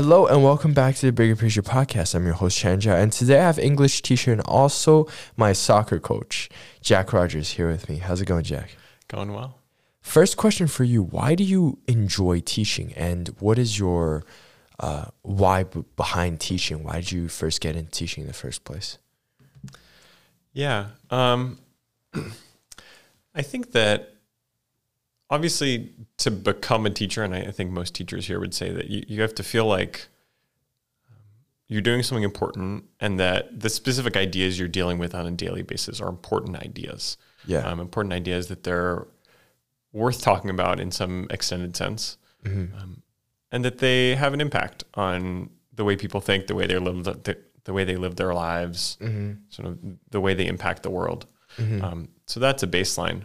Hello and welcome back to the Bigger Picture Podcast. I'm your host Chanja, and today I have English teacher and also my soccer coach, Jack Rogers, here with me. How's it going, Jack? Going well. First question for you: Why do you enjoy teaching, and what is your uh, why b- behind teaching? Why did you first get into teaching in the first place? Yeah, um, I think that obviously to become a teacher, and I, I, think most teachers here would say that you, you have to feel like um, you're doing something important and that the specific ideas you're dealing with on a daily basis are important ideas. Yeah. Um, important ideas that they're worth talking about in some extended sense. Mm-hmm. Um, and that they have an impact on the way people think, the way they live, the, the way they live their lives, mm-hmm. sort of the way they impact the world. Mm-hmm. Um, so that's a baseline.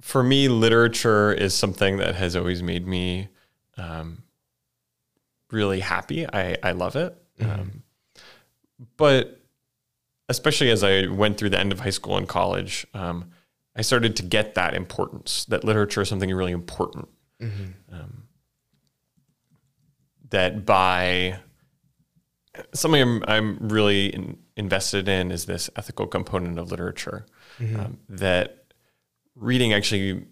For me, literature is something that has always made me um, really happy. I, I love it. Mm-hmm. Um, but especially as I went through the end of high school and college, um, I started to get that importance that literature is something really important. Mm-hmm. Um, that by something I'm, I'm really in, invested in is this ethical component of literature. Mm-hmm. Um, that reading actually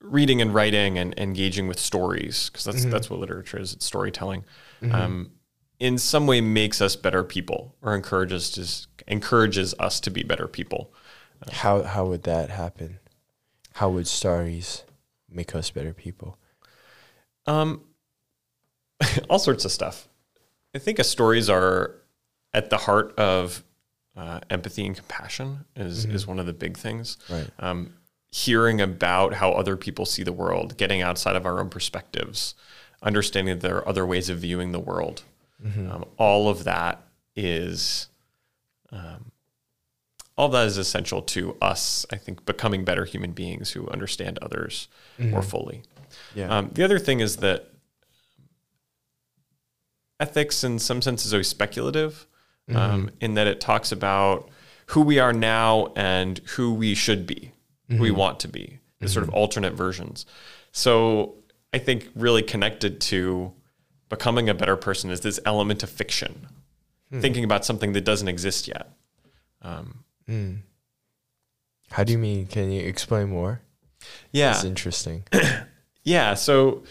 reading and writing and engaging with stories because that's mm-hmm. that's what literature is it's storytelling mm-hmm. um, in some way makes us better people or encourages just encourages us to be better people uh, how how would that happen how would stories make us better people um all sorts of stuff i think stories are at the heart of uh, empathy and compassion is mm-hmm. is one of the big things right um, hearing about how other people see the world, getting outside of our own perspectives, understanding that there are other ways of viewing the world. Mm-hmm. Um, all of that is, um, all that is essential to us. I think becoming better human beings who understand others mm-hmm. more fully. Yeah. Um, the other thing is that ethics, in some sense, is always speculative, mm-hmm. Um, in that it talks about who we are now and who we should be mm-hmm. we want to be, the mm-hmm. sort of mm-hmm. alternate versions. So I think really connected to becoming a better person is this element of fiction, hmm. thinking about something that doesn't exist yet. Um, mm. How do you mean? Can you explain more? Yeah, it's interesting. yeah, so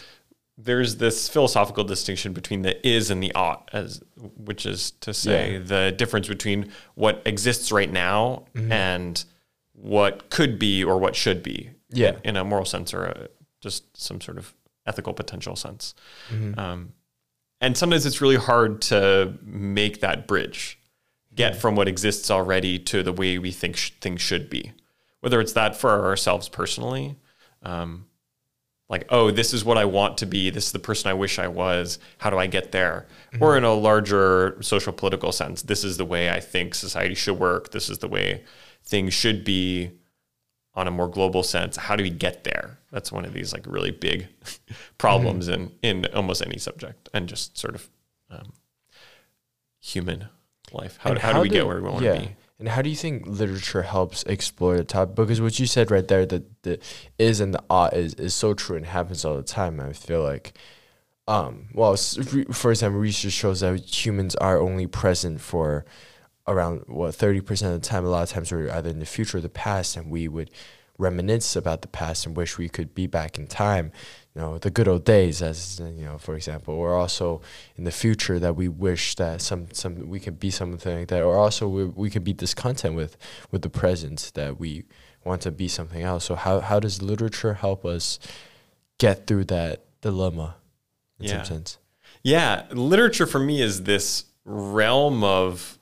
there's this philosophical distinction between the is and the ought, as which is to say yeah. the difference between what exists right now mm-hmm. and what could be or what should be yeah. in, a moral sense or a, just some sort of ethical potential sense. Mm-hmm. Um, and sometimes it's really hard to make that bridge, get from what exists already to the way we think sh- things should be. Whether it's that for ourselves personally, um, like, oh, this is what I want to be, this is the person I wish I was, how do I get there? Mm-hmm. Or in a larger social political sense, this is the way I think society should work, this is the way things should be on a more global sense. How do we get there? That's one of these like really big problems mm-hmm. in in almost any subject and just sort of um, human life. How, how, how, do we do, get where we want yeah. to be? And how do you think literature helps explore the topic? Because what you said right there, that the is and the ought is, is so true and happens all the time. I feel like, um, well, for example, research shows that humans are only present for around what 30% of the time a lot of times we're either in the future or the past and we would reminisce about the past and wish we could be back in time. You know the good old days as you know for example or also in the future that we wish that some some we could be something like that or also we, we could be discontent with with the present that we want to be something else. So how, how does literature help us get through that dilemma in yeah. some sense? Yeah literature for me is this realm of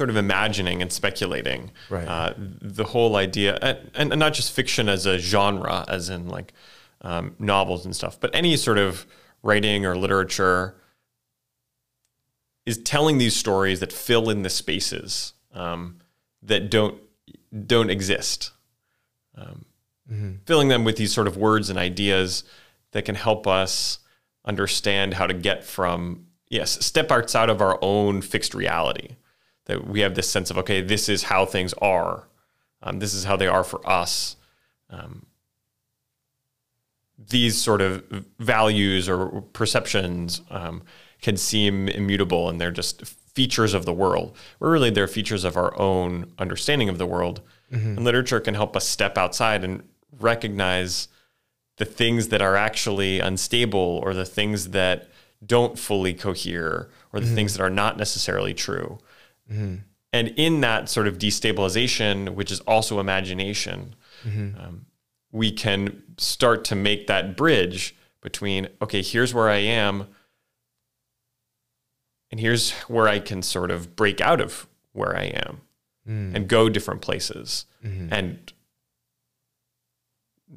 sort of imagining and speculating. Right. Uh, the whole idea, and, and, not just fiction as a genre, as in like um, novels and stuff, but any sort of writing or literature is telling these stories that fill in the spaces um, that don't don't exist. Um, mm-hmm. Filling them with these sort of words and ideas that can help us understand how to get from yes, step outside of our own fixed reality that we have this sense of okay, this is how things are. Um, this is how they are for us. Um, these sort of values or perceptions um, can seem immutable and they're just features of the world, where really they're features of our own understanding of the world. Mm-hmm. And literature can help us step outside and recognize the things that are actually unstable or the things that don't fully cohere or the mm-hmm. things that are not necessarily true. Mm-hmm. And in that sort of destabilization, which is also imagination, mm-hmm. um, we can start to make that bridge between, okay, here's where I am, and here's where I can sort of break out of where I am mm. and go different places mm-hmm. and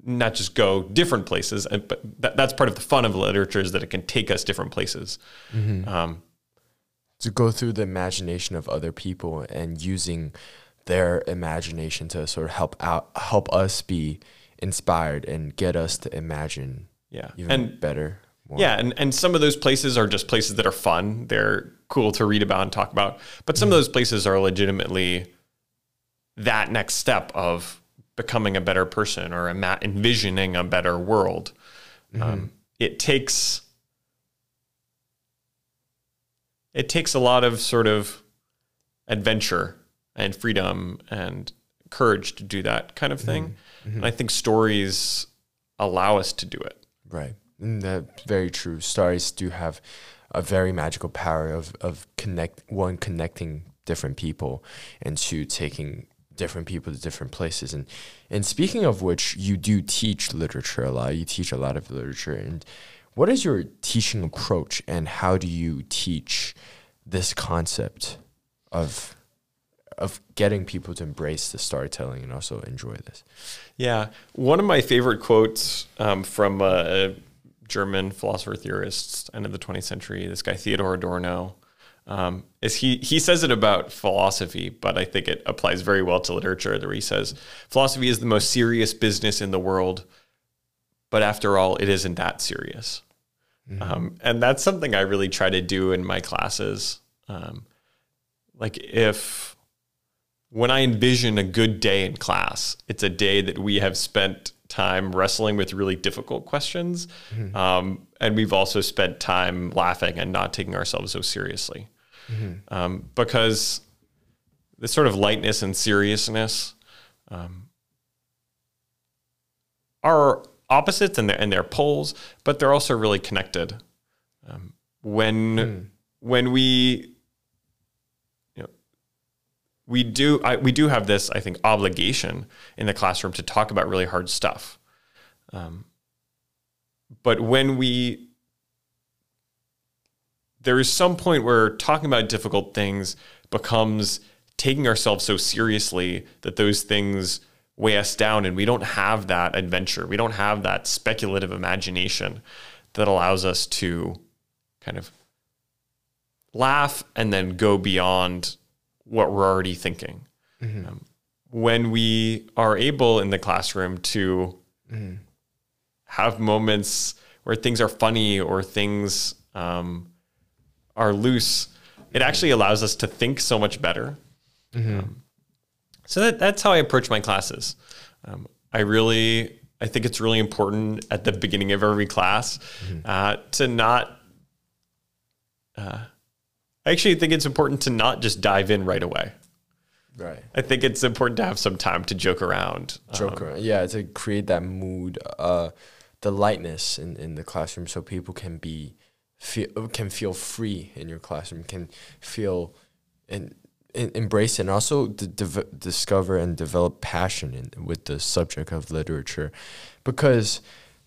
not just go different places, but that, that's part of the fun of literature is that it can take us different places. Mm-hmm. Um, to go through the imagination of other people and using their imagination to sort of help out, help us be inspired and get us to imagine, yeah, even and, better. More. Yeah, and and some of those places are just places that are fun. They're cool to read about and talk about, but some mm-hmm. of those places are legitimately that next step of becoming a better person or ima- envisioning a better world. Mm-hmm. Um, it takes it takes a lot of sort of adventure and freedom and courage to do that kind of thing. Mm-hmm. mm-hmm. And I think stories allow us to do it. Right. And that's very true. Stories do have a very magical power of, of connect one connecting different people and two taking different people to different places. And and speaking of which, you do teach literature a lot. You teach a lot of literature. And what is your teaching approach, and how do you teach this concept of of getting people to embrace the storytelling and also enjoy this? Yeah, one of my favorite quotes um, from a German philosopher theorist, end of the 20th century, this guy Theodor Adorno um, is he he says it about philosophy, but I think it applies very well to literature. Where he says philosophy is the most serious business in the world, but after all, it isn't that serious. Mm-hmm. Um, and that's something I really try to do in my classes. Um, like if when I envision a good day in class, it's a day that we have spent time wrestling with really difficult questions. Mm-hmm. Um, and we've also spent time laughing and not taking ourselves so seriously mm-hmm. um, because this sort of lightness and seriousness um, are opposites and they're, and they're poles, but they're also really connected. Um, when mm. when we you know we do I, we do have this I think obligation in the classroom to talk about really hard stuff. Um, but when we there is some point where talking about difficult things becomes taking ourselves so seriously that those things weigh us down and we don't have that adventure. We don't have that speculative imagination that allows us to kind of laugh and then go beyond what we're already thinking. Mm-hmm. Um, when we are able in the classroom to mm-hmm. have moments where things are funny or things um, are loose, it actually allows us to think so much better. Mm-hmm. Um, so that, that's how I approach my classes. Um, I really, I think it's really important at the beginning of every class mm-hmm. uh, to not. Uh, I actually think it's important to not just dive in right away. Right. I think it's important to have some time to joke around. Joke um, around, yeah, to create that mood, uh, the lightness in, in the classroom, so people can be feel can feel free in your classroom, can feel and, and embrace it, and also to discover and develop passion in, with the subject of literature, because.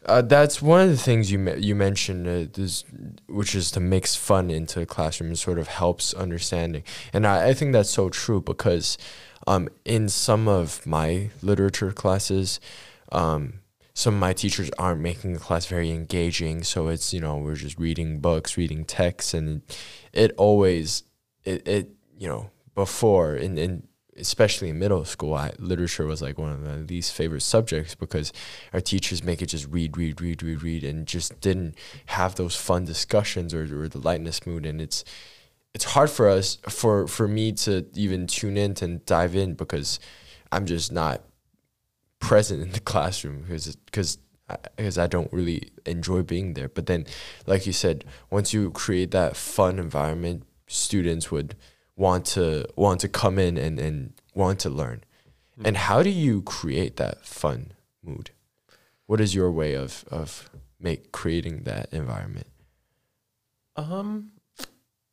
Uh, that's one of the things you me- you mentioned, uh, this, which is to mix fun into a classroom and sort of helps understanding. And I, I think that's so true because um, in some of my literature classes, um, some of my teachers aren't making the class very engaging so it's you know we're just reading books reading texts and it always it, it you know before in, in especially in middle school I, literature was like one of my least favorite subjects because our teachers make it just read read read read read and just didn't have those fun discussions or, or the lightness mood and it's it's hard for us for for me to even tune in and dive in because i'm just not present in the classroom because because because I, I don't really enjoy being there. But then, like you said, once you create that fun environment, students would want to want to come in and, and want to learn. Mm-hmm. And how do you create that fun mood? What is your way of of make creating that environment? Um,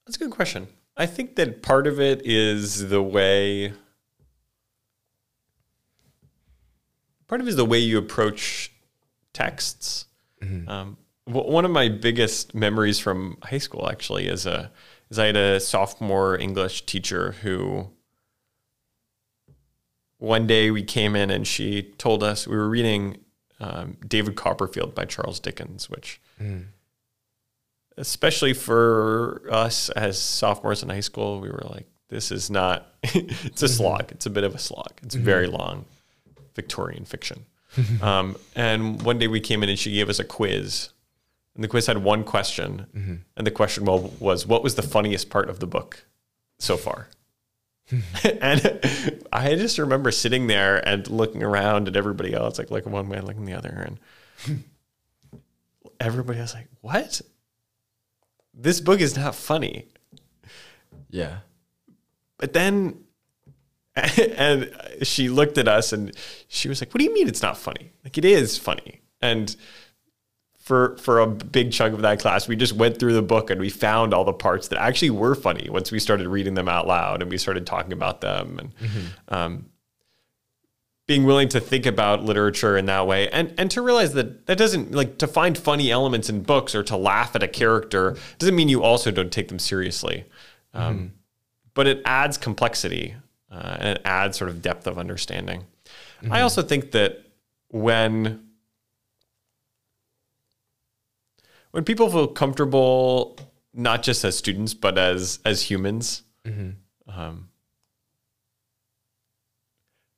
that's a good question. I think that part of it is the way. Part of it is the way you approach texts. Mm-hmm. Um, one of my biggest memories from high school actually is a is I had a sophomore English teacher who one day we came in and she told us we were reading um, David Copperfield by Charles Dickens, which, mm. especially for us as sophomores in high school, we were like, this is not, it's a mm-hmm. slog. It's a bit of a slog. It's mm-hmm. very long Victorian fiction. um, and one day we came in and she gave us a quiz. And the quiz had one question. Mm-hmm. And the question well, was, what was the funniest part of the book so far? and I just remember sitting there and looking around at everybody else, like looking one way, looking the other, and everybody was like, "What? This book is not funny." Yeah. But then, and she looked at us and she was like, "What do you mean it's not funny? Like it is funny." And for for a big chunk of that class, we just went through the book and we found all the parts that actually were funny once we started reading them out loud and we started talking about them and mm-hmm. um, being willing to think about literature in that way and and to realize that that doesn't like to find funny elements in books or to laugh at a character doesn't mean you also don't take them seriously. Um, mm-hmm. But it adds complexity uh, and it adds sort of depth of understanding. Mm-hmm. I also think that when when people feel comfortable, not just as students but as as humans, mm-hmm. um,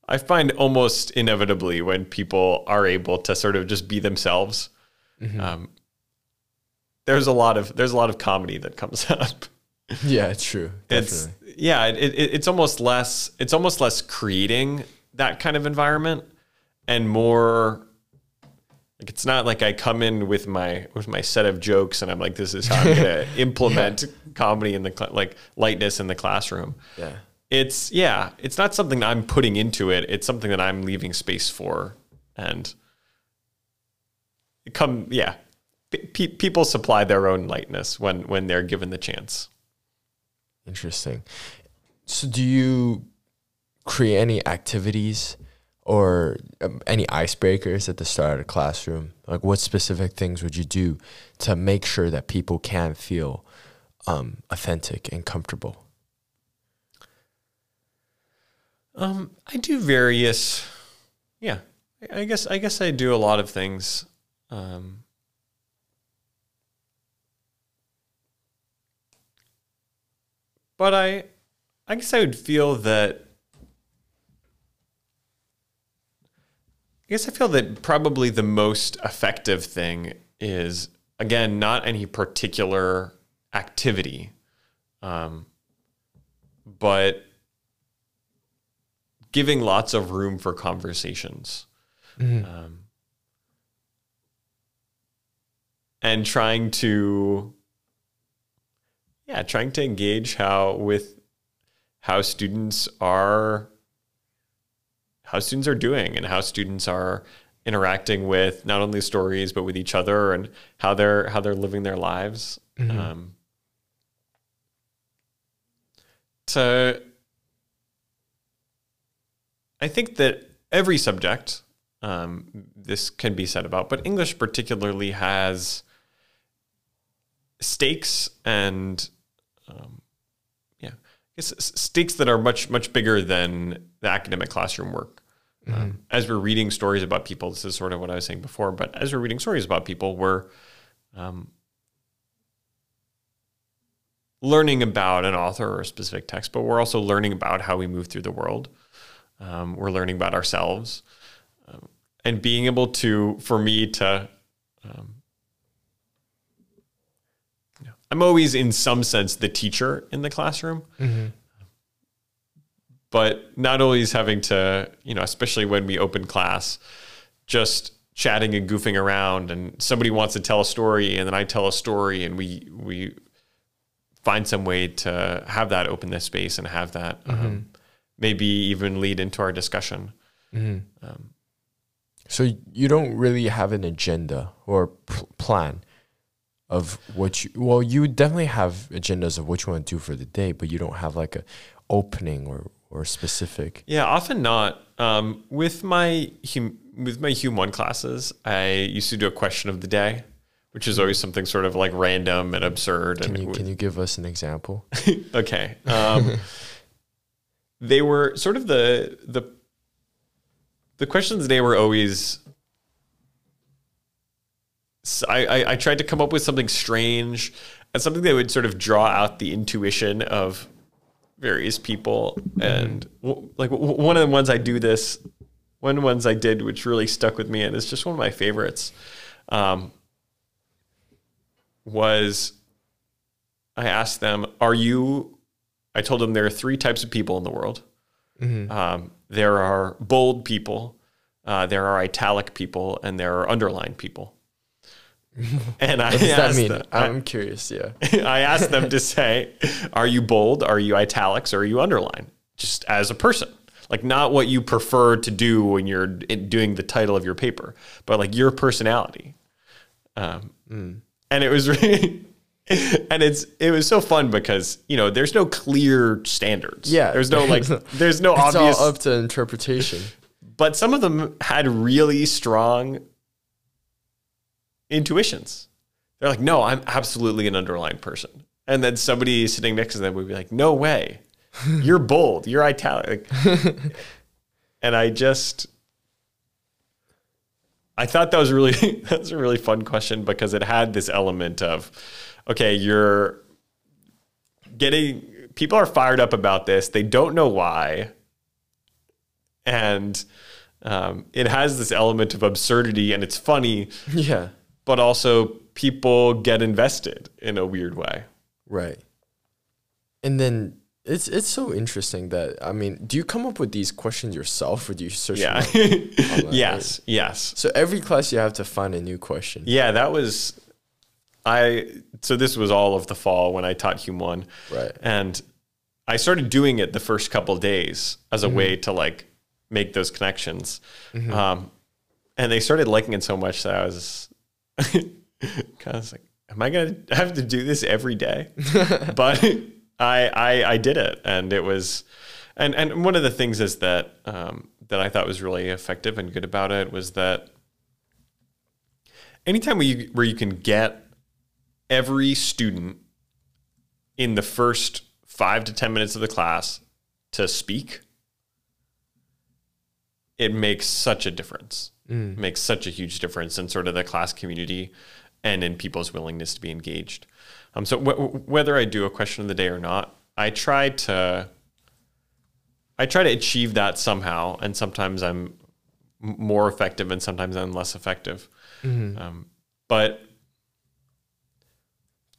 I find almost inevitably when people are able to sort of just be themselves, mm-hmm. um, there's a lot of there's a lot of comedy that comes up. Yeah, it's true. Definitely. It's yeah, it, it, it's almost less it's almost less creating that kind of environment and more like it's not like I come in with my with my set of jokes and I'm like, this is how I'm gonna implement yeah. comedy in the cl- like lightness in the classroom. Yeah, it's yeah, it's not something that I'm putting into it. It's something that I'm leaving space for, and come yeah, P- people supply their own lightness when when they're given the chance. Interesting. So, do you create any activities? Or um, any icebreakers at the start of the classroom? Like, what specific things would you do to make sure that people can feel um, authentic and comfortable? Um, I do various, yeah. I guess I guess I do a lot of things. Um, but I, I guess I would feel that I guess I feel that probably the most effective thing is again not any particular activity, um, but giving lots of room for conversations. Mm-hmm. Um, and trying to yeah trying to engage how with how students are how students are doing and how students are interacting with not only stories but with each other and how they're how they're living their lives. Mm-hmm. Um, to I think that every subject um, this can be said about, but English particularly has stakes and um, stakes that are much much bigger than the academic classroom work. Mm-hmm. Um, as we're reading stories about people, this is sort of what I was saying before, but as we're reading stories about people, we're um, learning about an author or a specific text, but we're also learning about how we move through the world. Um, we're learning about ourselves. Um, and being able to, for me to, um, I'm always in some sense the teacher in the classroom. Mm-hmm but not always having to, you know, especially when we open class, just chatting and goofing around and somebody wants to tell a story and then I tell a story and we we find some way to have that open this space and have that Mm-hmm. um, maybe even lead into our discussion. Mm-hmm. Um, So you don't really have an agenda or pl- plan of what you. Well, you definitely have agendas of what you want to do for the day, but you don't have like a opening or or specific. Yeah, often not. Um, with my hum, with my hum one classes, I used to do a question of the day, which is always something sort of like random and absurd. Can and you can you give us an example? okay, um, they were sort of the the the questions today were always. I, I I tried to come up with something strange and something that would sort of draw out the intuition of various people. And w- like w- one of the ones I do this one of the ones I did which really stuck with me and it's just one of my favorites um, was I asked them are you I told them there are three types of people in the world. Um, there are bold people uh, there are italic people and there are underlined people and I What does that asked mean? them- I- I'm curious. Yeah. I asked them to say, are you bold? Are you italics? Or are you underline? Just as a person. Like, not what you prefer to do when you're doing the title of your paper, but like your personality. Um, And it was really. And it's it was so fun because you know there's no clear standards. Yeah. there's no like there's no obvious. It's obvious. all up to interpretation. but some of them had really strong intuitions. They're like, no, I'm absolutely an underlined person. And then somebody sitting next to them would be like, no way. You're bold. You're italic. and I just, I thought that was really, that was a really fun question because it had this element of, okay, you're getting, people are fired up about this. They don't know why. And um, it has this element of absurdity and it's funny, Yeah. But also people get invested in a weird way. Right. And then it's it's so interesting that I mean, do you come up with these questions yourself or do you search? Yeah. them up? yes. Yes. So every class you have to find a new question. Yeah, that was I so this was all of the fall when I taught Hume 1. Right. And I started doing it the first couple days as a way to like make those connections. Um, and they started liking it so much that I was kind of like, am I going to have to do this every day? but I, I, I did it and it was, and, and one of the things is that, um, that I thought was really effective and good about it was that anytime where you, where you can get every student in the first five to 10 minutes of the class to speak, it makes such a difference. It makes such a huge difference in sort of the class community and in people's willingness to be engaged. Um, so wh- whether I do a question of the day or not, I try to I try to achieve that somehow, and sometimes I'm more effective, and sometimes I'm less effective. Um, but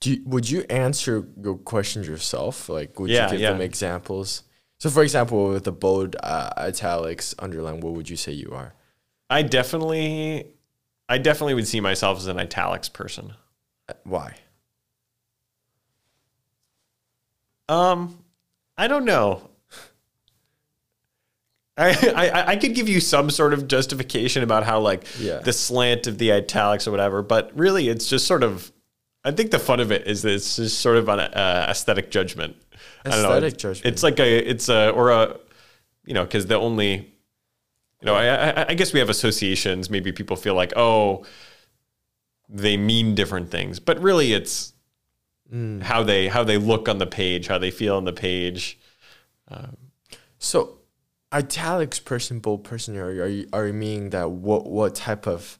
Do you, would you answer your questions yourself? Like, would Yeah, you give yeah. them examples? So, for example, with the bold uh, italics underline, what would you say you are? I definitely, I definitely would see myself as an italics person. Why? Um, I don't know. I, I I could give you some sort of justification about how like Yeah. the slant of the italics or whatever, but really it's just sort of. I think the fun of it is that it's just sort of an uh, aesthetic judgment. I don't know, Aesthetic judgment. It's like a it's a or a, you know, because the only, you know, I, I I guess we have associations. Maybe people feel like oh, they mean different things, but really it's Mm. how they how they look on the page, how they feel on the page. So, italics person, bold person, are you, are you, are you meaning that what, what type of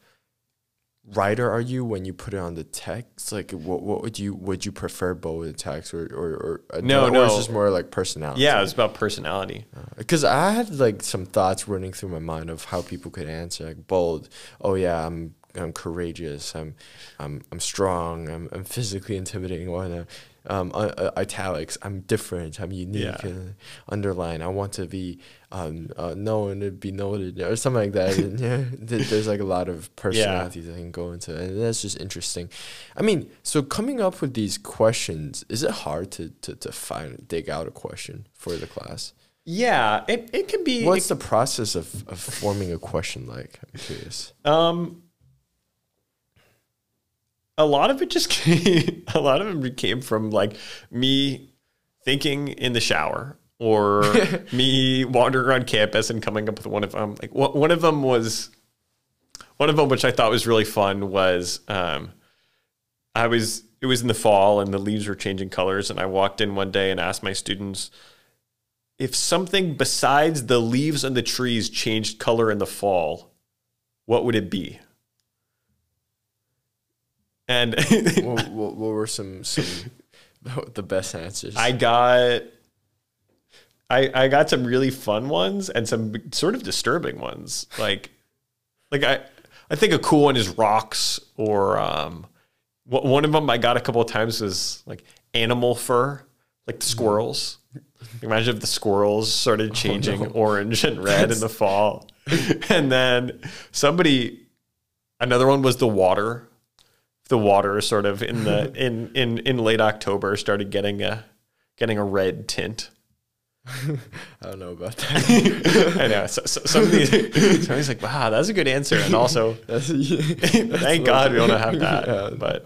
writer are you when you put it on the text? Like, what, what would you, would you prefer bold text or, or, or uh, No, or no. it's just more like personality? Yeah, it's about personality. Because I had like some thoughts running through my mind of how people could answer like bold. Oh yeah, I'm I'm courageous. I'm I'm I'm strong. I'm I'm physically intimidating. Whatnot. Um, uh, uh, italics. I'm different. I'm unique. Yeah. And underline. I want to be um, uh, known to be noted or something like that. and, yeah, th- there's like a lot of personalities that can go into, it, and that's just interesting. I mean, so coming up with these questions, is it hard to to, to find dig out a question for the class? Yeah, it, it can be. What's the process of, of forming a question like? I'm curious. Um, a lot of it just came, a lot of it came from like me thinking in the shower or me wandering around campus and coming up with one of them. Like one of them was, one of them which I thought was really fun was, um, I was it was in the fall and the leaves were changing colors and I walked in one day and asked my students if something besides the leaves and the trees changed color in the fall, what would it be? And what, what, what were some some the best answers? I got I I got some really fun ones and some sort of disturbing ones. Like like I I think a cool one is rocks or um one of them I got a couple of times was like animal fur, like the squirrels. Imagine if the squirrels started changing oh, no. orange and red in the fall. and then somebody another one was the water the water sort of in the in in in late October started getting a getting a red tint. I don't know about that. I know. So, so, somebody, somebody's like, "Wow, that's a good answer," and also, that's, that's thank God we don't have that. Yeah, but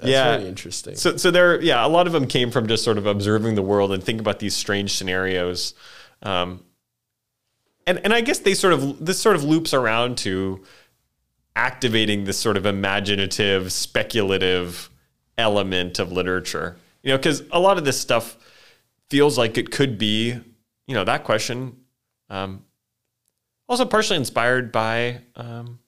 yeah, really interesting. So, so there, yeah, a lot of them came from just sort of observing the world and think about these strange scenarios, um, and and I guess they sort of this sort of loops around to activating this sort of imaginative, speculative element of literature. You know, because a lot of this stuff feels like it could be, you know, that question. Um, also, partially inspired by um,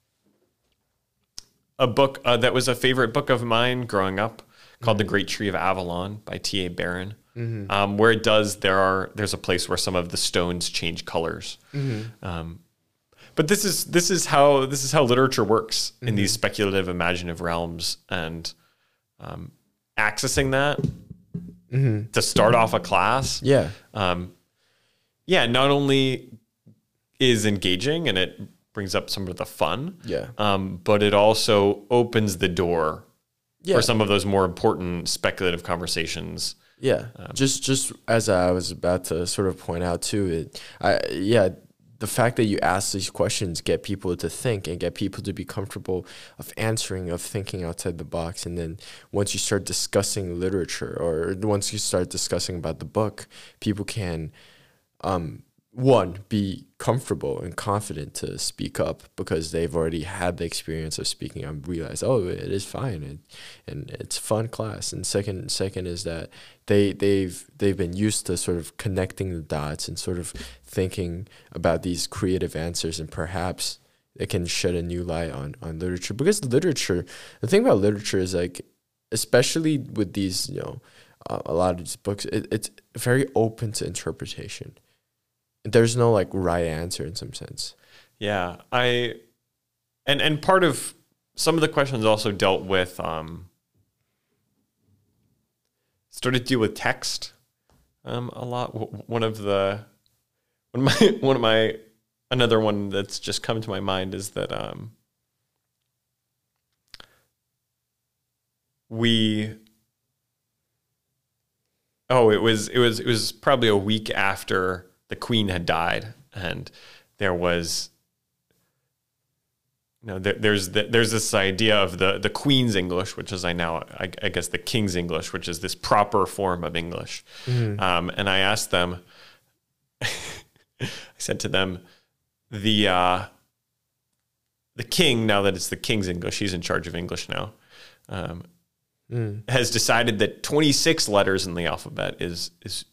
a book uh, that was a favorite book of mine growing up called mm-hmm. The Great Tree of Avalon by T.A. Barron. Mm-hmm. Um, where it does, there are there's a place where some of the stones change colors. Mm-hmm. Um, but this is this is how this is how literature works mm-hmm. in these speculative, imaginative realms, and um, accessing that mm-hmm. to start off a class. Yeah, um, yeah. Not only is engaging and it brings up some of the fun. Yeah, um, but it also opens the door yeah. for some of those more important speculative conversations. Yeah, um, just just as I was about to sort of point out too, it I yeah the fact that you ask these questions get people to think and get people to be comfortable of answering of thinking outside the box. And then once you start discussing literature or once you start discussing about the book people can um, one be comfortable and confident to speak up because they've already had the experience of speaking and realize oh it is fine and, and it's fun class. And second second is that they they've they've been used to sort of connecting the dots and sort of thinking about these creative answers and perhaps it can shed a new light on on literature. Because literature the thing about literature is like especially with these you know uh, a lot of these books it, it's very open to interpretation there's no like right answer in some sense. Yeah, I and and part of some of the questions also dealt with um started to deal with text um a lot one of the one of my one of my another one that's just come to my mind is that um we oh it was it was it was probably a week after the queen had died, and there was you know, there, there's the, there's this idea of the the Queen's English, which is I now I, I guess the King's English, which is this proper form of English. Mm-hmm. Um, and I asked them, I said to them, the uh, the King now that it's the King's English, he's in charge of English now, um, mm. has decided that 26 letters in the alphabet is is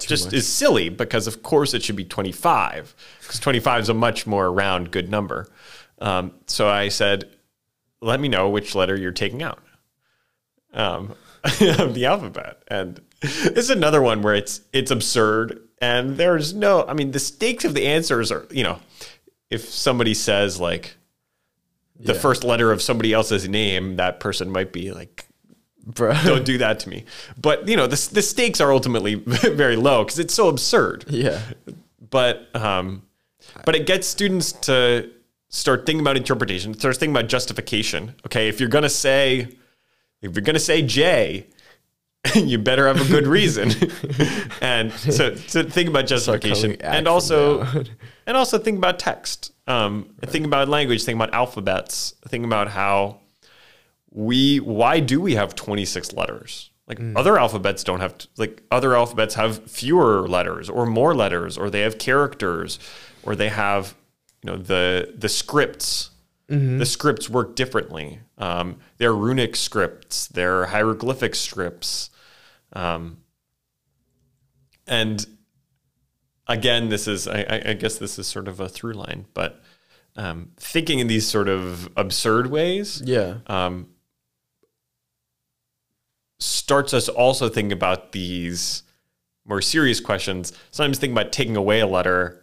just much. is silly because of course it should be 25 because 25 is a much more round good number. Um, so I said, let me know which letter you're taking out um, of the alphabet. And it's another one where it's it's absurd and there's no I mean the stakes of the answers are, you know, if somebody says like the yeah. first letter of somebody else's name, that person might be like Bro. Don't do that to me. But you know, the the stakes are ultimately very low because it's so absurd. Yeah. But um, but it gets students to start thinking about interpretation, start thinking about justification. Okay, if you're gonna say if you're gonna say J, you better have a good reason. and so to think about justification and also and also think about text. Um, think about language, think about alphabets, think about how we why do we have 26 letters? Like other alphabets don't have like other alphabets have fewer letters or more letters or they have characters or they have you know the the scripts the scripts work differently. Um, they're runic scripts, they're hieroglyphic scripts. Um, and again, this is, I, I- I guess this is sort of a through line, but um, thinking in these sort of absurd ways Yeah. um, starts us also thinking about these more serious questions. Sometimes thinking about taking away a letter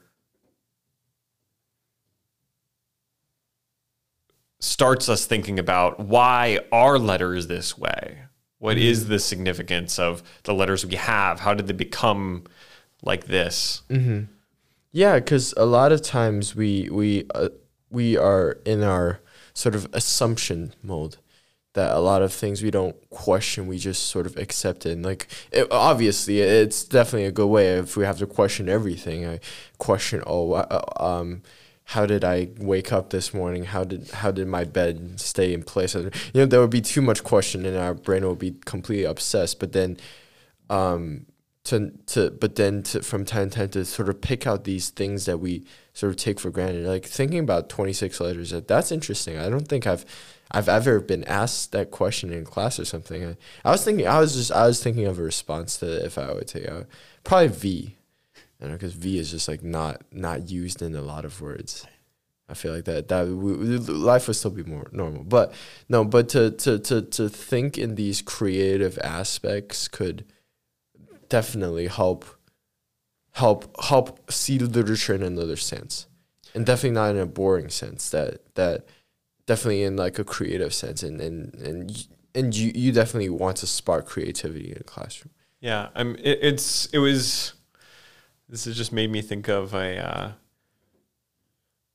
starts us thinking about why are letters this way? What is the significance of the letters we have? How did they become like this? Yeah, because a lot of times we we uh, we are in our sort of assumption mode that a lot of things we don't question, we just sort of accept it. And like, it, obviously, it's definitely a good way if we have to question everything. I question, oh, uh, um, how did I wake up this morning? How did how did my bed stay in place? You know, there would be too much question, and our brain would be completely obsessed. But then, um, to to but then to from time to time to sort of pick out these things that we sort of take for granted. Like thinking about twenty six letters, that that's interesting. I don't think I've I've ever been asked that question in class or something. I, I was thinking I was just I was thinking of a response to if I would take out probably V. You know, because V is just like not not used in a lot of words. I feel like that that life would still be more normal, but no, but to to to to think in these creative aspects could definitely help help help see literature in another sense, and definitely not in a boring sense. That that definitely in like a creative sense, and and and and you you definitely want to spark creativity in a classroom. Yeah, I'm. It, it's it was. This has just made me think of a uh,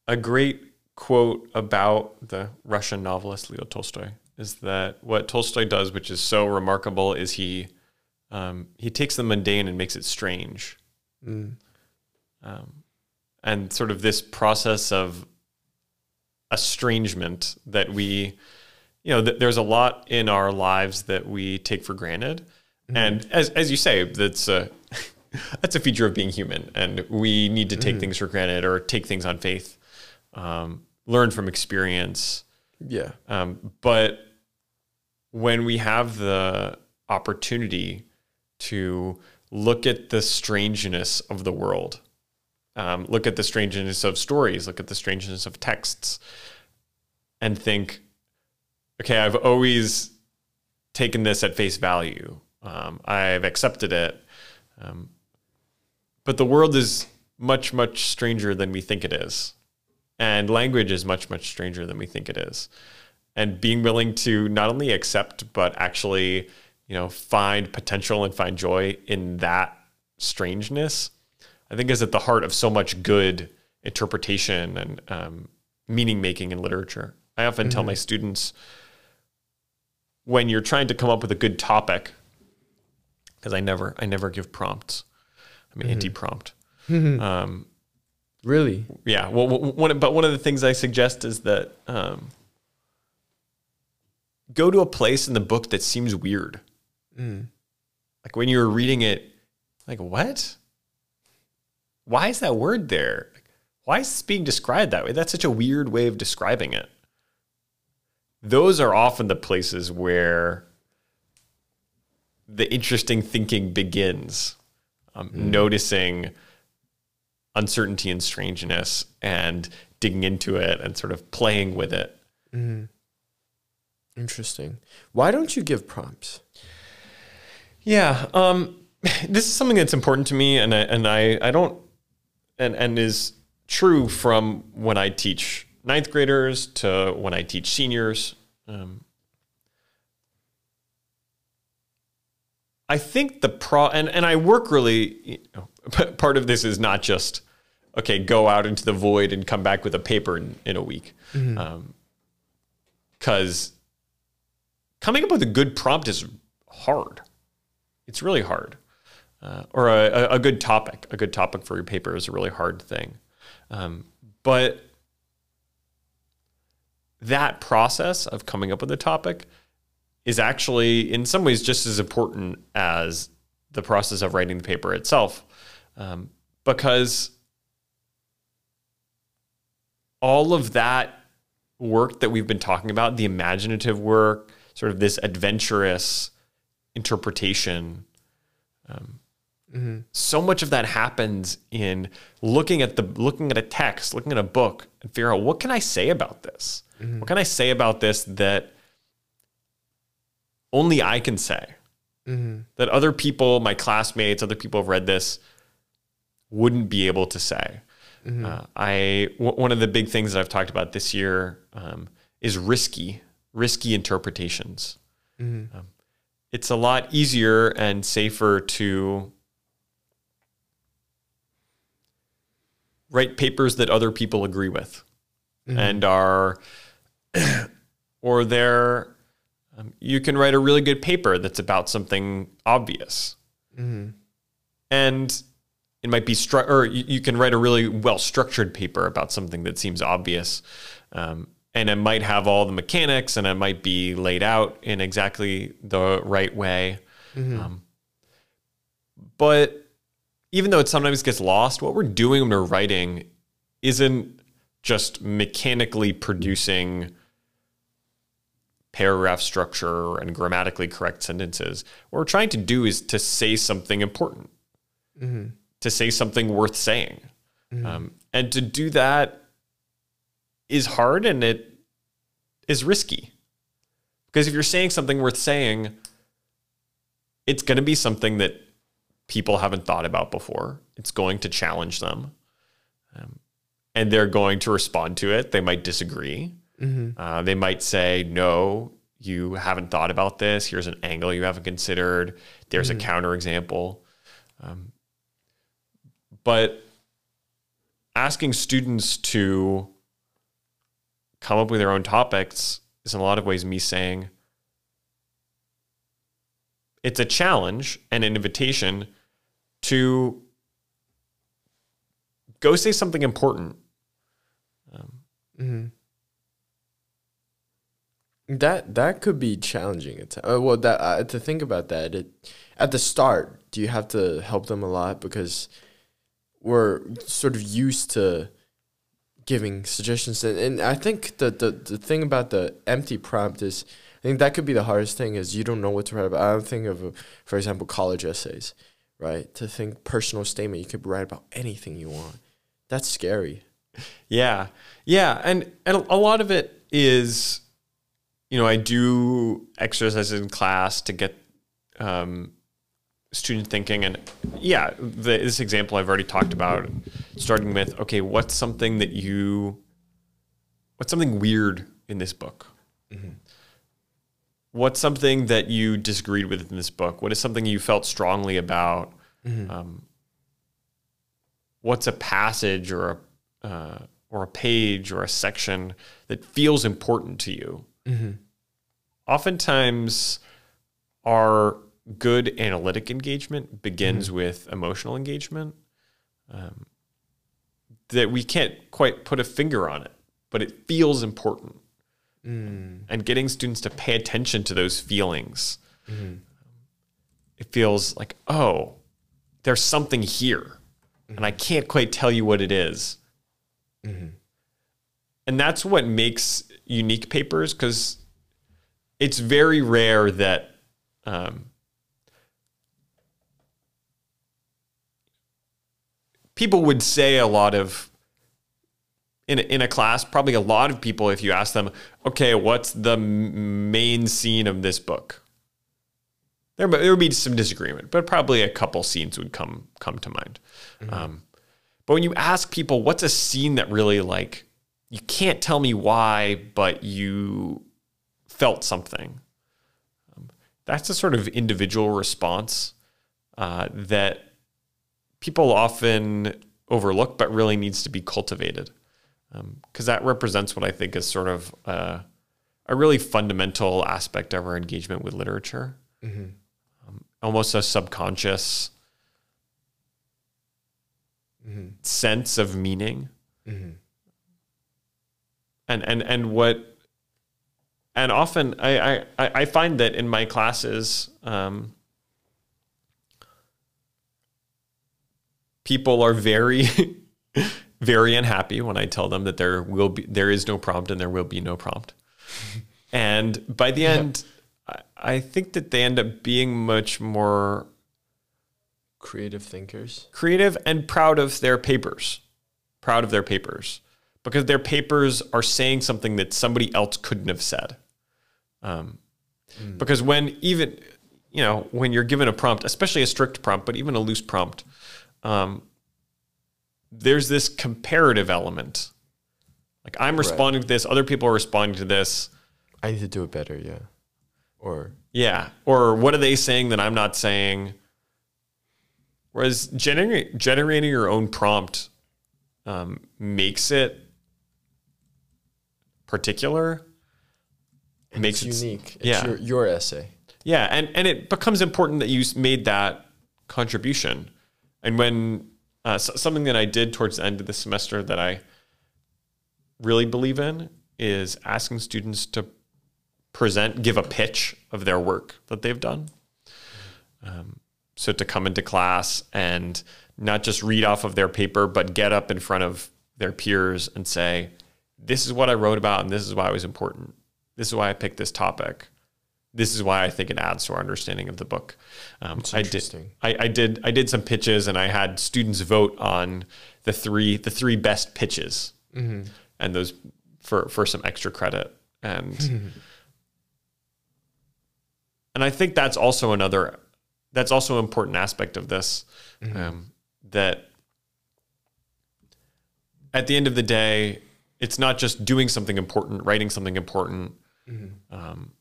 a great quote about the Russian novelist Leo Tolstoy. Is that what Tolstoy does, which is so remarkable, is he um, he takes the mundane and makes it strange, um, and sort of this process of estrangement that we you know, th- there's a lot in our lives that we take for granted, and as as you say, that's a that's a feature of being human, and we need to take things for granted or take things on faith, um, learn from experience. Yeah. Um, but when we have the opportunity to look at the strangeness of the world, um, look at the strangeness of stories, look at the strangeness of texts, and think, okay, I've always taken this at face value. Um, I've accepted it. Um, but the world is much, much stranger than we think it is. And language is much, much stranger than we think it is. And being willing to not only accept, but actually, you know, find potential and find joy in that strangeness, I think is at the heart of so much good interpretation and um, meaning making in literature. I often tell my students when you're trying to come up with a good topic, because I never, I never give prompts. I'm anti-prompt. Um, Really. yeah. Well, one, but one of the things I suggest is that um, go to a place in the book that seems weird. Like when you're reading it, like what? Why is that word there? Why is this being described that way? That's such a weird way of describing it. Those are often the places where the interesting thinking begins. Um, Noticing uncertainty and strangeness and digging into it and sort of playing with it. Interesting. Why don't you give prompts? Yeah, um, this is something that's important to me, and I, and I, I don't, and and is true from when I teach ninth graders to when I teach seniors. Um, I think the pro and, and I work really you know, part of this is not just okay, go out into the void and come back with a paper in, in a week. Mm-hmm. Um, coming up with a good prompt is hard. It's really hard. Uh, or a, a good topic, a good topic for your paper is a really hard thing. Um, but that process of coming up with a topic is actually, in some ways, just as important as the process of writing the paper itself, um, because all of that work that we've been talking about, the imaginative work, sort of this adventurous interpretation. Um, Mm-hmm. So much of that happens in looking at the looking at a text, looking at a book, and figure out what can I say about this. Mm-hmm. What can I say about this that only I can say? Mm-hmm. That other people, my classmates, other people have read this, wouldn't be able to say. Mm-hmm. Uh, I w- one of the big things that I've talked about this year um, is risky, risky interpretations. Mm-hmm. Um, it's a lot easier and safer to write papers that other people agree with and are or they're um, you can write a really good paper that's about something obvious. Mm-hmm. and it might be stru- or you, you can write a really well structured paper about something that seems obvious um, and it might have all the mechanics and it might be laid out in exactly the right way. Um, but even though it sometimes gets lost what we're doing when we're writing isn't just mechanically producing paragraph structure and grammatically correct sentences. What we're trying to do is to say something important, Mm-hmm. to say something worth saying. Um, and to do that is hard and it is risky. Because if you're saying something worth saying, it's going to be something that people haven't thought about before. It's going to challenge them. Um, and they're going to respond to it. They might disagree. Mm-hmm. Uh, they might say, no, you haven't thought about this. Here's an angle you haven't considered. There's a counterexample. Um, but asking students to come up with their own topics is in a lot of ways me saying it's a challenge and an invitation to go say something important. Mm-hmm. That that could be challenging. Uh, well, that uh, to think about that, it, at the start, do you have to help them a lot because we're sort of used to giving suggestions, and, and I think the, the the thing about the empty prompt is, I think that could be the hardest thing is you don't know what to write about. I don't think of, uh, for example, college essays, right? To think personal statement, you could write about anything you want. That's scary. Yeah. Yeah. And, and a lot of it is, you know, I do exercises in class to get um, student thinking. And yeah, the, this example I've already talked about, starting with, okay, what's something that you, what's something weird in this book? What's something that you disagreed with in this book? What is something you felt strongly about? Um, what's a passage or a uh, or a page or a section that feels important to you. Oftentimes, our good analytic engagement begins with emotional engagement. Um, that we can't quite put a finger on it, but it feels important. And getting students to pay attention to those feelings, it feels like, oh, there's something here, and I can't quite tell you what it is. And that's what makes unique papers because it's very rare that um, people would say a lot of in a, in a class probably a lot of people if you ask them okay what's the main scene of this book there, there would be some disagreement but probably a couple scenes would come come to mind um, but when you ask people what's a scene that really like you can't tell me why, but you felt something. Um, that's a sort of individual response uh, that people often overlook, but really needs to be cultivated. Because um, that represents what I think is sort of uh, a really fundamental aspect of our engagement with literature, mm-hmm. um, almost a subconscious mm-hmm. sense of meaning. Mm-hmm. And and and what and often I, I, I find that in my classes, um, people are very, very unhappy when I tell them that there will be there is no prompt and there will be no prompt. and by the end, I, I think that they end up being much more creative thinkers, creative and proud of their papers, proud of their papers because their papers are saying something that somebody else couldn't have said. Um, mm. Because when even, you know, when you're given a prompt, especially a strict prompt, but even a loose prompt, um, there's this comparative element. Like I'm responding right. to this, other people are responding to this. I need to do it better, yeah. Or yeah, or what are they saying that I'm not saying? Whereas generating generating your own prompt um, makes it particular and makes it unique. It's yeah. your, your essay. Yeah, and and it becomes important that you made that contribution. And when uh, something that I did towards the end of the semester that I really believe in is asking students to present, give a pitch of their work that they've done. Um, so to come into class and not just read off of their paper, but get up in front of their peers and say, "This is what I wrote about, and this is why it was important." This is why I picked this topic. This is why I think it adds to our understanding of the book. Um, I did. I, I, did. I did some pitches, and I had students vote on the three the three best pitches, mm-hmm. and those for for some extra credit. And and I think that's also another that's also an important aspect of this mm-hmm. um, that at the end of the day, it's not just doing something important, writing something important Mm-hmm. Um,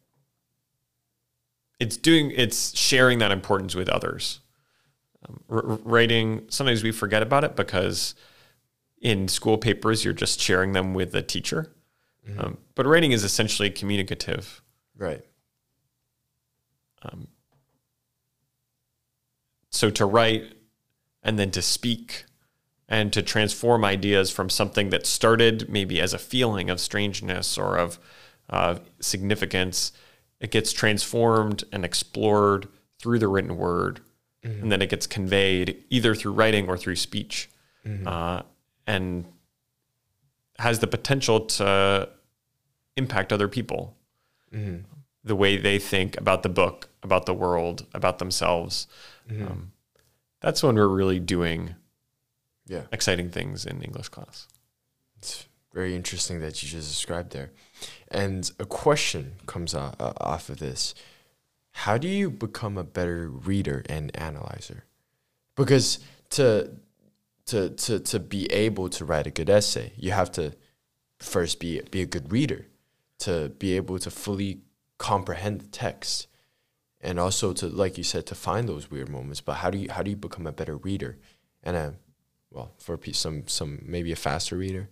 it's doing it's sharing that importance with others. Um, r- writing sometimes we forget about it because in school papers you're just sharing them with the teacher, mm-hmm. um, but writing is essentially communicative. Right. Um, so to write and then to speak and to transform ideas from something that started maybe as a feeling of strangeness or of uh, significance, it gets transformed and explored through the written word, mm-hmm. and then it gets conveyed either through writing or through speech, mm-hmm. uh, and has the potential to impact other people. Mm-hmm. The way they think about the book, about the world, about themselves. Mm-hmm. Um, that's when we're really doing yeah. exciting things in English class. It's very interesting that you just described there. And a question comes off, uh, off of this How do you become a better reader and analyzer? Because to, to, to, to be able to write a good essay, you have to first be, be a good reader, to be able to fully comprehend the text and also to like you said to find those weird moments but how do you how do you become a better reader and a well for some some maybe a faster reader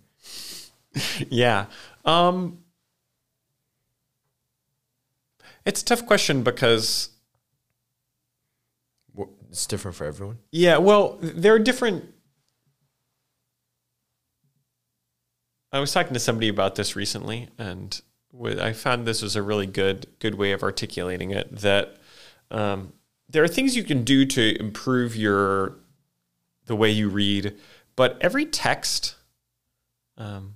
yeah um it's a tough question because it's different for everyone. Yeah, well, there are different. I was talking to somebody about this recently, and I found this was a really good good way of articulating it. That um, there are things you can do to improve your the way you read, but every text, um,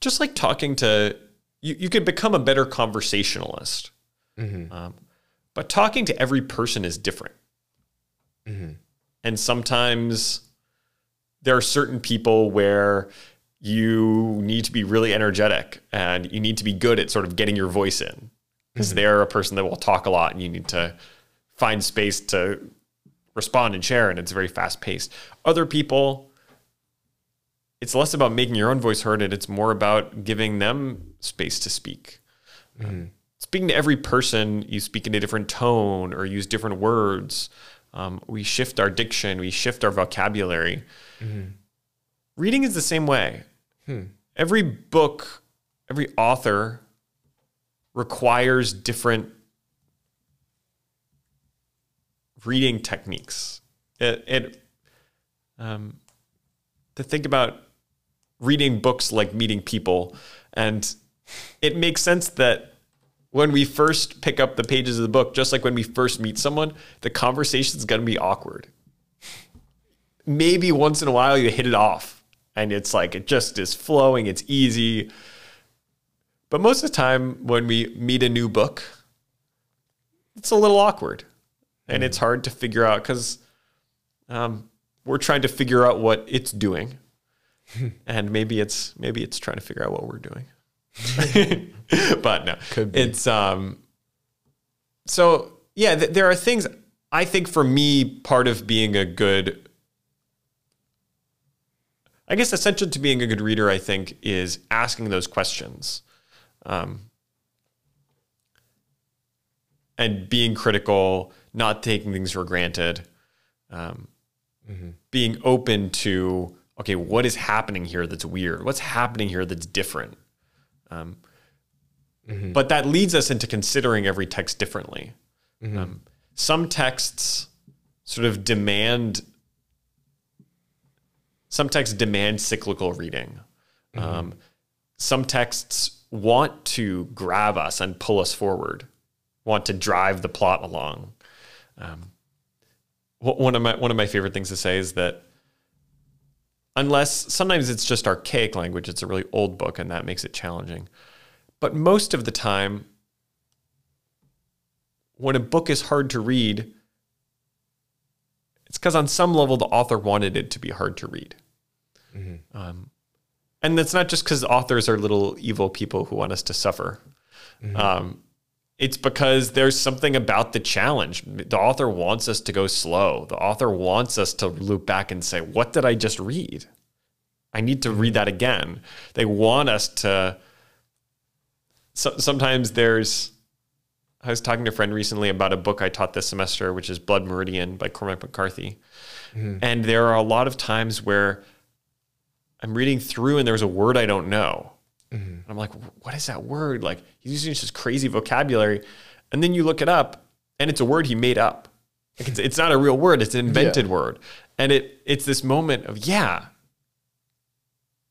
just like talking to you, you could become a better conversationalist. Mm-hmm. Um, but talking to every person is different. Mm-hmm. And sometimes there are certain people where you need to be really energetic and you need to be good at sort of getting your voice in because mm-hmm. they're a person that will talk a lot and you need to find space to respond and share and it's very fast paced. Other people it's less about making your own voice heard and it's more about giving them space to speak. Mm-hmm. speaking to every person, you speak in a different tone or use different words. Um, we shift our diction, we shift our vocabulary. Mm-hmm. Reading is the same way. Hmm. Every book, every author requires different reading techniques. It, it um, to think about reading books like meeting people, and it makes sense that when we first pick up the pages of the book, just like when we first meet someone, the conversation is going to be awkward. Maybe once in a while you hit it off and it's like it just is flowing, it's easy. But most of the time when we meet a new book, it's a little awkward and it's hard to figure out because um, we're trying to figure out what it's doing, and maybe it's maybe it's trying to figure out what we're doing. but no, it's um. So yeah, th- there are things I think for me part of being a good I guess essential to being a good reader, I think, is asking those questions. Um, and being critical, not taking things for granted, um, mm-hmm. being open to okay, what is happening here that's weird? What's happening here that's different? Um, mm-hmm. But that leads us into considering every text differently. Mm-hmm. Um, some texts sort of demand some texts demand cyclical reading. Mm-hmm. Um, some texts want to grab us and pull us forward want to drive the plot along. Um, one of my one of my favorite things to say is that unless sometimes it's just archaic language, it's a really old book, and that makes it challenging. But most of the time, when a book is hard to read, it's because on some level the author wanted it to be hard to read. Mm-hmm. Um, and that's not just because authors are little evil people who want us to suffer. Mm-hmm. Um, it's because there's something about the challenge. The author wants us to go slow. The author wants us to loop back and say, What did I just read? I need to read that again. They want us to. So, sometimes there's. I was talking to a friend recently about a book I taught this semester, which is Blood Meridian by Cormac McCarthy. Mm-hmm. And there are a lot of times where I'm reading through and there's a word I don't know. Mm-hmm. I'm like, what is that word? Like he's using this crazy vocabulary, and then you look it up, and it's a word he made up. Like it's, it's not a real word; it's an invented yeah. word, and it it's this moment of yeah.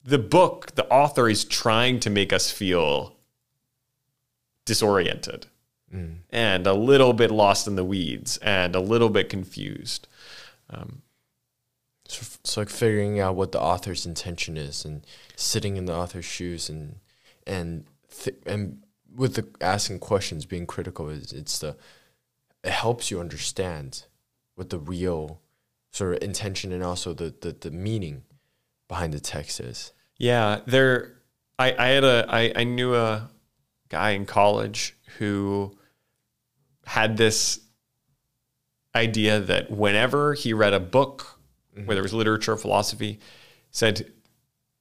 The book, the author is trying to make us feel disoriented mm. and a little bit lost in the weeds and a little bit confused. Um, so it's like figuring out what the author's intention is and sitting in the author's shoes and and th- and with the asking questions, being critical is it's the it helps you understand what the real sort of intention and also the the, the meaning behind the text is. Yeah, there. I I had a I I knew a guy in college who had this idea that whenever he read a book mm-hmm. whether it was literature or philosophy, said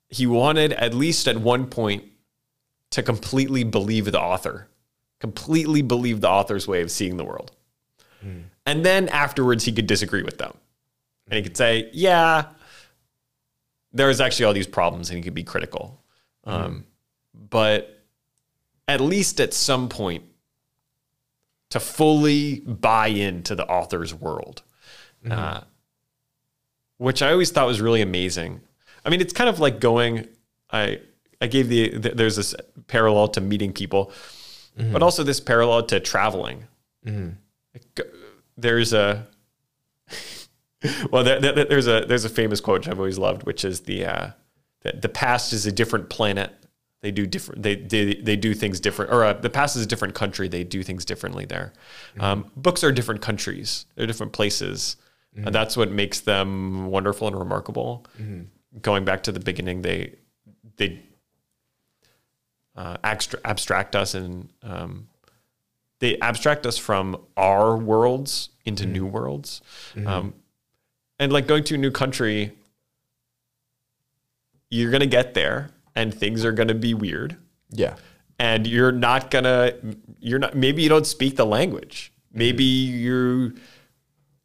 he wanted at least at one point to completely believe the author, completely believe the author's way of seeing the world. Mm. And then afterwards, he could disagree with them. And he could say, yeah, there's actually all these problems, and he could be critical. Mm. Um, but at least at some point, to fully buy into the author's world. Mm-hmm. Uh, which I always thought was really amazing. I mean, it's kind of like going. I I gave the, the there's this parallel to meeting people, mm-hmm. but also this parallel to traveling. Mm-hmm. There's a well, there, there, there's a there's a famous quote which I've always loved, which is the uh, the, the past is a different planet. They do different. They they, they do things different. Or uh, the past is a different country. They do things differently there. Mm-hmm. Um, books are different countries. They're different places. Mm-hmm. And that's what makes them wonderful and remarkable. Mm-hmm. Going back to the beginning, they they uh, abstract, abstract us and um, they abstract us from our worlds into mm-hmm. new worlds. Mm-hmm. Um, and like going to a new country, you're gonna get there and things are gonna be weird. Yeah. and you're not gonna you're not maybe you don't speak the language maybe you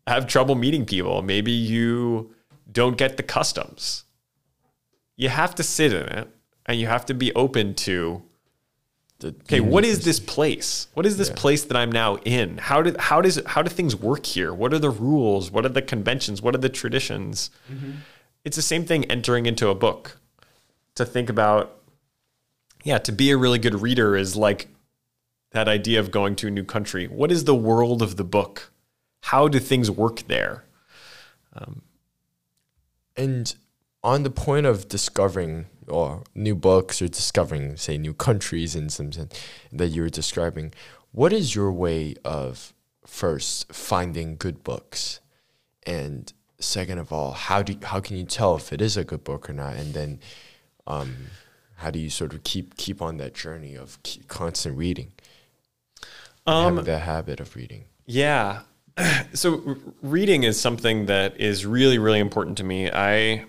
have trouble meeting people maybe you don't get the customs you have to sit in it and you have to be open to okay what is this place? What is this place that i'm now in? How did how does how do things work here? What are the rules? What are the conventions? What are the traditions? Mm-hmm. It's the same thing entering into a book. To think about yeah to be a really good reader is like that idea of going to a new country. What is the world of the book? How do things work there? Um, and on the point of discovering or new books or discovering, say, new countries in some sense that you were describing, what is your way of first finding good books, and second of all, how do how can you tell if it is a good book or not, and then, um, how do you sort of keep keep on that journey of constant reading, um having that habit of reading? Yeah. So reading is something that is really, really important to me. I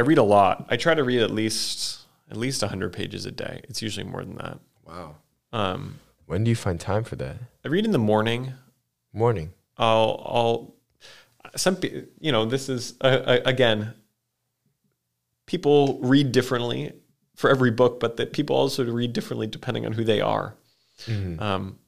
I read a lot. I try to read at least at least hundred pages a day. It's usually more than that. Wow. Um, When do you find time for that? I read in the morning. Morning. I'll I'll some you know this is uh, uh, again people read differently for every book, but that people also read differently depending on who they are. Um,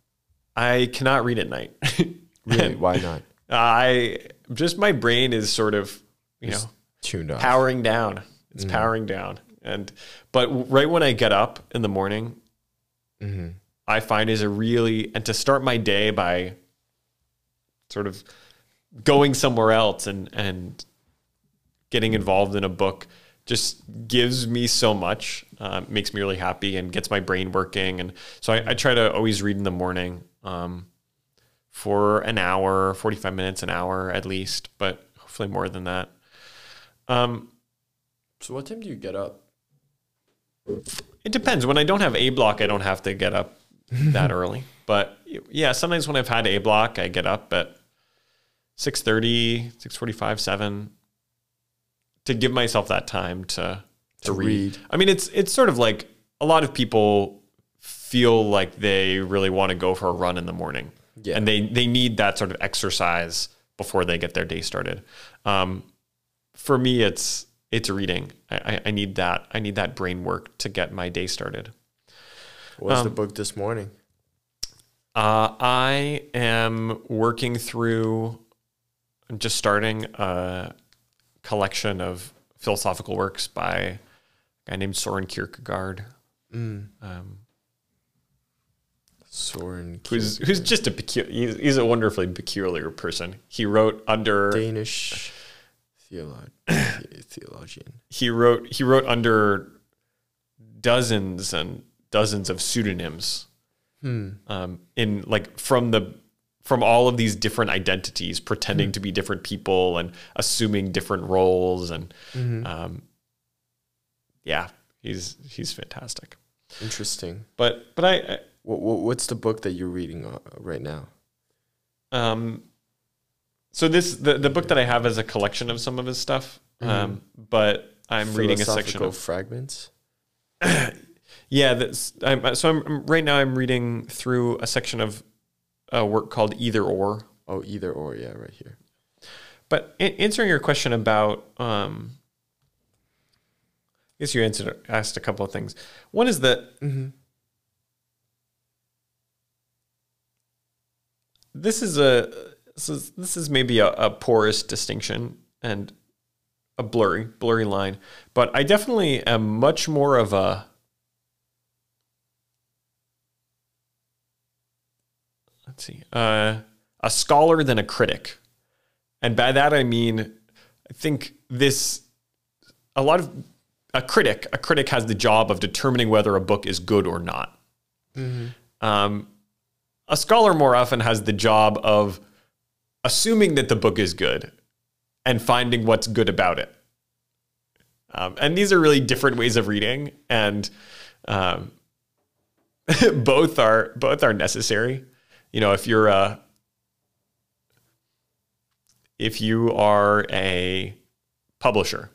I cannot read at night. Really? Why not? I just my brain is sort of you know Tuned off. powering down. It's powering down, and but right when I get up in the morning, I find is a really and to start my day by sort of going somewhere else and and getting involved in a book just gives me so much, uh, makes me really happy and gets my brain working. And so I, I try to always read in the morning. Um, for an hour, 45 minutes, an hour at least, but hopefully more than that. Um, So what time do you get up? it depends. When I don't have A block, I don't have to get up that early. But yeah, sometimes when I've had A block, I get up at 6.30, 6.45, 7 to give myself that time to, to, To read. read. I mean, it's, it's sort of like a lot of people feel like they really want to go for a run in the morning. Yeah. And they, they need that sort of exercise before they get their day started. Um, for me, it's it's reading. I, I, I need that. I need that brain work to get my day started. What's the Um, book this morning? Uh, I am working through. I'm just starting a collection of philosophical works by a guy named Soren Kierkegaard, Mm. um, Soren who's who's just a pecu- he's, he's a wonderfully peculiar person. He wrote under Danish theolog- theologian. he wrote he wrote under dozens and dozens of pseudonyms um, in like from the from all of these different identities pretending to be different people and assuming different roles and um, yeah he's he's fantastic Interesting. but but I What, what, what's the book that you're reading uh, right now? um so this the, the book that I have is a collection of some of his stuff um, but I'm reading a section of fragments. Yeah, that's I'm, so. I'm right now. I'm reading through a section of a work called Either or. Oh, either or. Yeah, right here. But in, answering your question about, um, I guess you answered asked a couple of things. One is that this is a this is, this is maybe a, a porous distinction and a blurry blurry line, but I definitely am much more of a let's see, uh, a scholar than a critic. And by that I mean, I think this, a lot of, a critic, a critic has the job of determining whether a book is good or not. Um, a scholar more often has the job of assuming that the book is good and finding what's good about it. Um, and these are really different ways of reading, and um, both are both are necessary. You know, if you're a if you are a publisher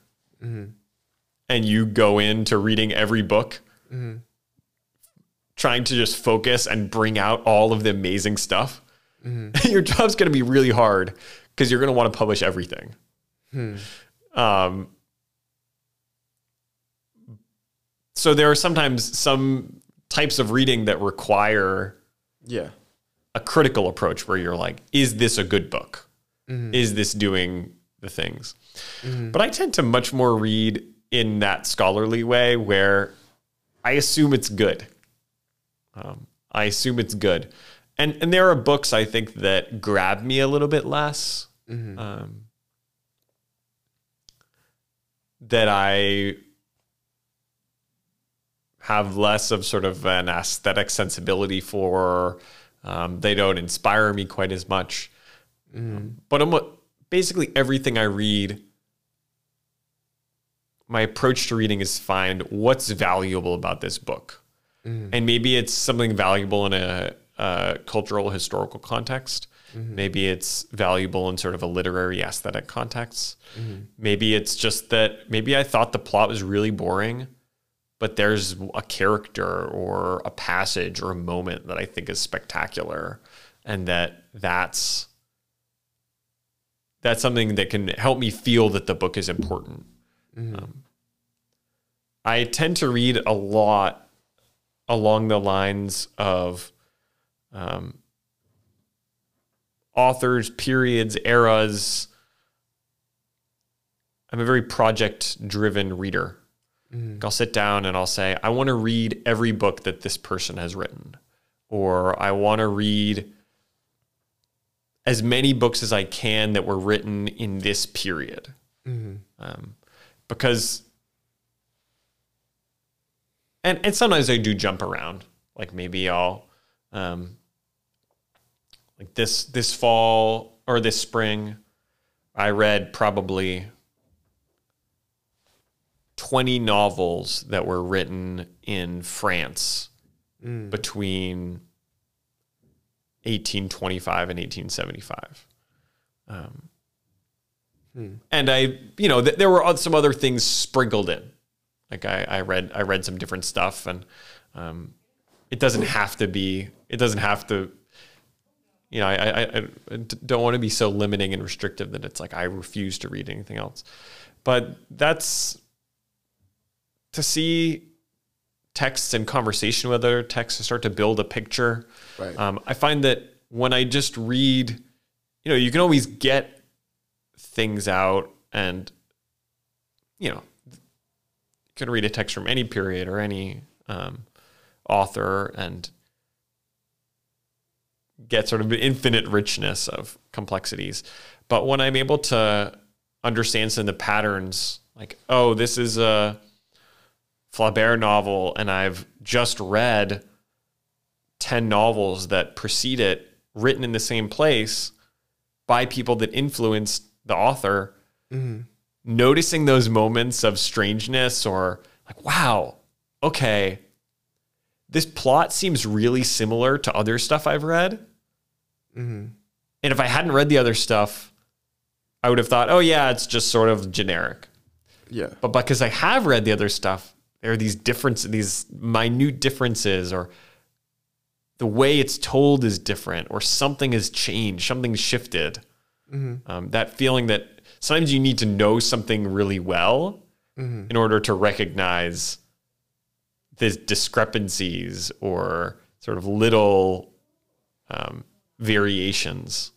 and you go into reading every book trying to just focus and bring out all of the amazing stuff, your job's going to be really hard because you're going to want to publish everything. Um, so there are sometimes some types of reading that require Yeah. a critical approach where you're like, is this a good book? Is this doing the things? But I tend to much more read in that scholarly way where I assume it's good. Um, I assume it's good. And, and there are books I think that grab me a little bit less. Um, that I have less of sort of an aesthetic sensibility for. Um, they don't inspire me quite as much. Um, but I'm, basically everything I read, my approach to reading is find what's valuable about this book. And maybe it's something valuable in a, a cultural, historical context. Mm-hmm. Maybe it's valuable in sort of a literary aesthetic context. Mm-hmm. Maybe it's just that maybe I thought the plot was really boring, but there's a character or a passage or a moment that I think is spectacular, and that that's that's something that can help me feel that the book is important. Mm-hmm. Um, I tend to read a lot along the lines of um, authors, periods, eras. I'm a very project driven reader. I'll sit down and I'll say, I want to read every book that this person has written, or I want to read as many books as I can that were written in this period. Um, because, and, and sometimes I do jump around. Like maybe I'll, um, like this this fall or this spring, I read probably 20 novels that were written in France between 1825 and 1875. Um, And I, you know, th- there were some other things sprinkled in. Like I, I read, I read some different stuff, and um, it doesn't have to be. It doesn't have to. You know, I I don't want to be so limiting and restrictive that it's like I refuse to read anything else. But that's to see texts and conversation with other texts to start to build a picture. Right. Um, I find that when I just read, you know, you can always get things out and, you know, you can read a text from any period or any um, author and get sort of an infinite richness of complexities. But when I'm able to understand some of the patterns, like, oh, this is a Flaubert novel, and I've just read 10 novels that precede it, written in the same place by people that influenced the author, mm-hmm. noticing those moments of strangeness or like, wow, okay, this plot seems really similar to other stuff I've read. Mm-hmm. And if I hadn't read the other stuff, I would have thought, oh, yeah, it's just sort of generic. Yeah. But because I have read the other stuff, there are these differences, these minute differences, or the way it's told is different, or something has changed, something's shifted. Mm-hmm. Um, that feeling that sometimes you need to know something really well mm-hmm. in order to recognize the discrepancies or sort of little um, variations.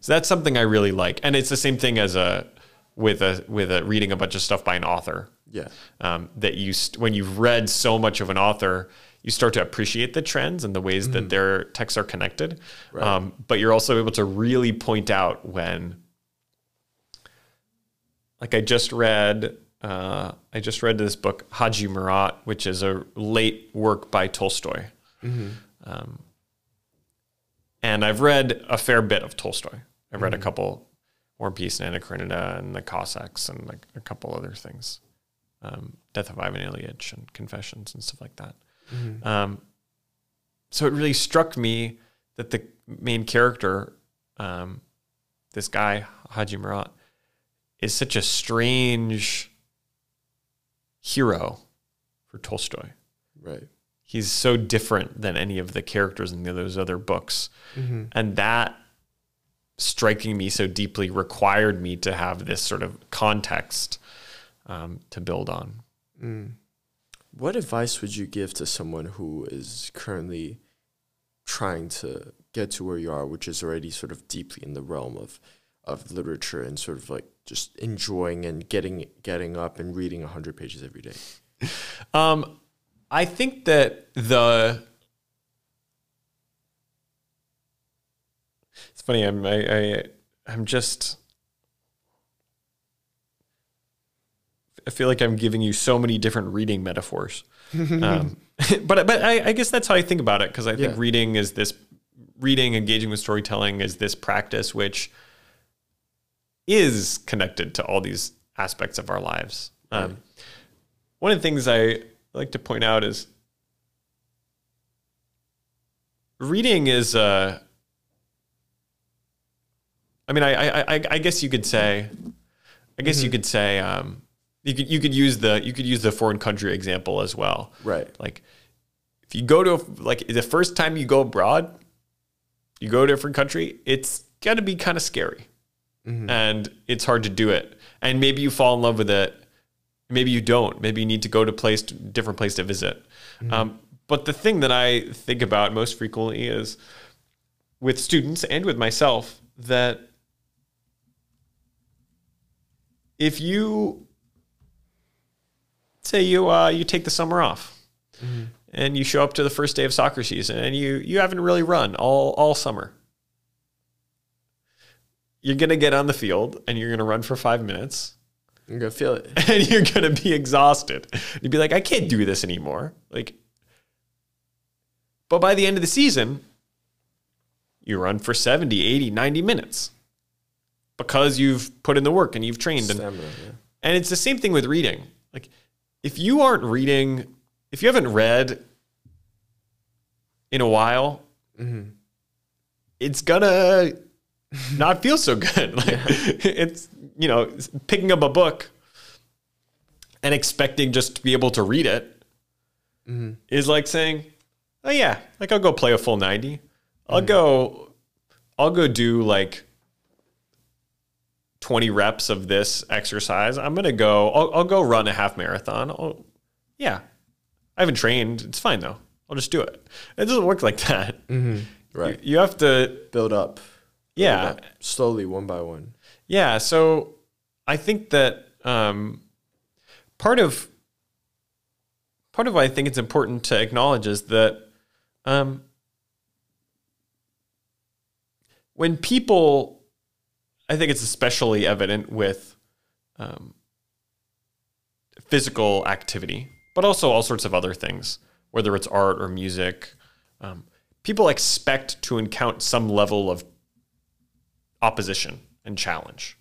So that's something I really like, and it's the same thing as a with a with a reading a bunch of stuff by an author. Yeah. Um, that you st- when you've read so much of an author, you start to appreciate the trends and the ways that their texts are connected. Um, but you're also able to really point out when, like I just read, uh, I just read this book Haji Murat, which is a late work by Tolstoy. Um, and I've read a fair bit of Tolstoy. I've read a couple War and Peace and Anna Karenina and the Cossacks and like a couple other things. Um, Death of Ivan Ilyich and Confessions and stuff like that. Um, so it really struck me that the main character, um, this guy, Haji Murat, is such a strange hero for Tolstoy Right. he's so different than any of the characters in those other books. Mm-hmm. And that striking me so deeply required me to have this sort of context um, to build on. Mm. What advice would you give to someone who is currently trying to get to where you are, which is already sort of deeply in the realm of of literature and sort of like just enjoying and getting getting up and reading 100 pages every day? Um, I think that the it's funny. I'm I, I I'm just I feel like I'm giving you so many different reading metaphors. um, but but I, I, guess that's how I think about it because I think Yeah. reading is this reading, engaging with storytelling is this practice which is connected to all these aspects of our lives. Um, one of the things I like to point out is reading is. Uh, I mean, I, I, I, I guess you could say, I guess you could say, um, you could you could use the you could use the foreign country example as well. Right. Like, if you go to a, like the first time you go abroad, you go to a different country, it's gonna be kind of scary, and it's hard to do it. And maybe you fall in love with it, maybe you don't. Maybe you need to go to place different place to visit. Um, but the thing that I think about most frequently is with students and with myself that if you say you uh, you take the summer off and you show up to the first day of soccer season and you you haven't really run all all summer you're gonna get on the field and you're gonna run for five minutes You're gonna feel it. and you're gonna be exhausted you'd be like i can't do this anymore like but by the end of the season you run for 70 80 90 minutes because you've put in the work and you've trained and yeah. and it's the same thing with reading. Like if you aren't reading, if you haven't read in a while, mm-hmm. it's gonna not feel so good. Like it's you know, picking up a book and expecting just to be able to read it mm-hmm. is like saying, "Oh yeah, like I'll go play a full 90. I'll mm-hmm. go I'll go do like 20 reps of this exercise. I'm going to go, I'll, I'll go run a half marathon. I'll, yeah. I haven't trained. It's fine though. I'll just do it. It doesn't work like that. Mm-hmm. Right. You, you have to, Build up. Yeah. slowly, one by one. Yeah. So I think that um, part of, part of why I think it's important to acknowledge is that um, when people, I think it's especially evident with um, physical activity, but also all sorts of other things, whether it's art or music. Um, people expect to encounter some level of opposition and challenge,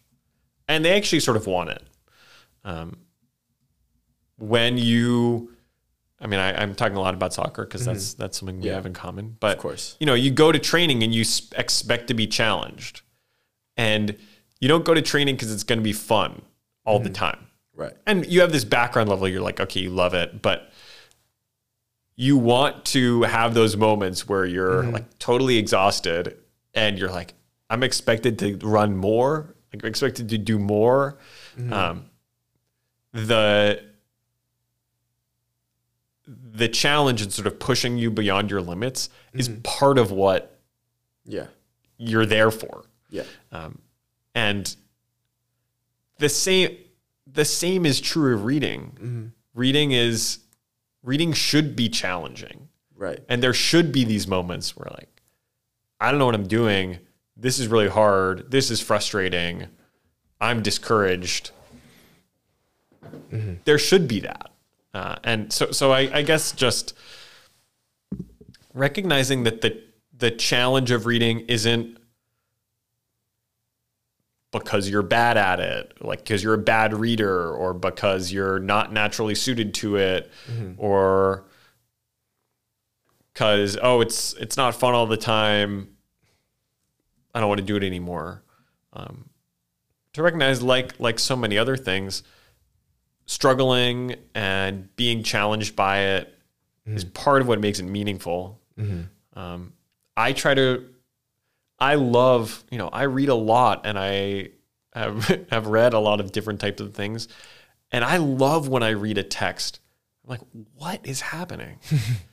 and they actually sort of want it. Um, when you, I mean, I, I'm talking a lot about soccer because that's mm-hmm. that's something we Yeah. have in common. But Of course. you know, you go to training and you expect to be challenged, and you don't go to training because it's going to be fun all the mm-hmm. time. Right. And you have this background level. You're like, okay, you love it, but you want to have those moments where you're mm-hmm. like totally exhausted, and you're like, I'm expected to run more. Like, I'm expected to do more. Um, the the challenge and sort of pushing you beyond your limits is part of what Yeah. you're there for. Yeah. Um, and the same the same is true of reading. Reading is reading should be challenging. Right. And there should be these moments where like I don't know what I'm doing. This is really hard. This is frustrating. I'm discouraged. There should be that. Uh, and so so I, I guess just recognizing that the the challenge of reading isn't because you're bad at it, like because you're a bad reader, or because you're not naturally suited to it, or because oh, it's it's not fun all the time. I don't want to do it anymore. Um, to recognize, like like so many other things, struggling and being challenged by it is part of what makes it meaningful. Um, I try to. I love, you know, I read a lot and I have have read a lot of different types of things, and I love when I read a text. I'm like, what is happening?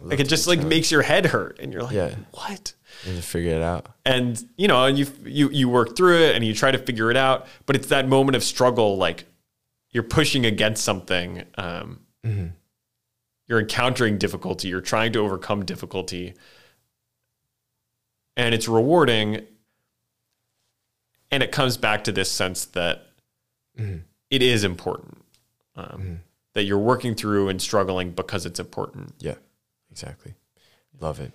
like it just like makes your head hurt, and you're like, Yeah. what? You have to figure it out. and you know and you you you work through it and you try to figure it out but it's that moment of struggle like you're pushing against something um, you're encountering difficulty you're trying to overcome difficulty and it's rewarding and it comes back to this sense that it is important um, that you're working through and struggling because it's important Yeah, exactly. Love it.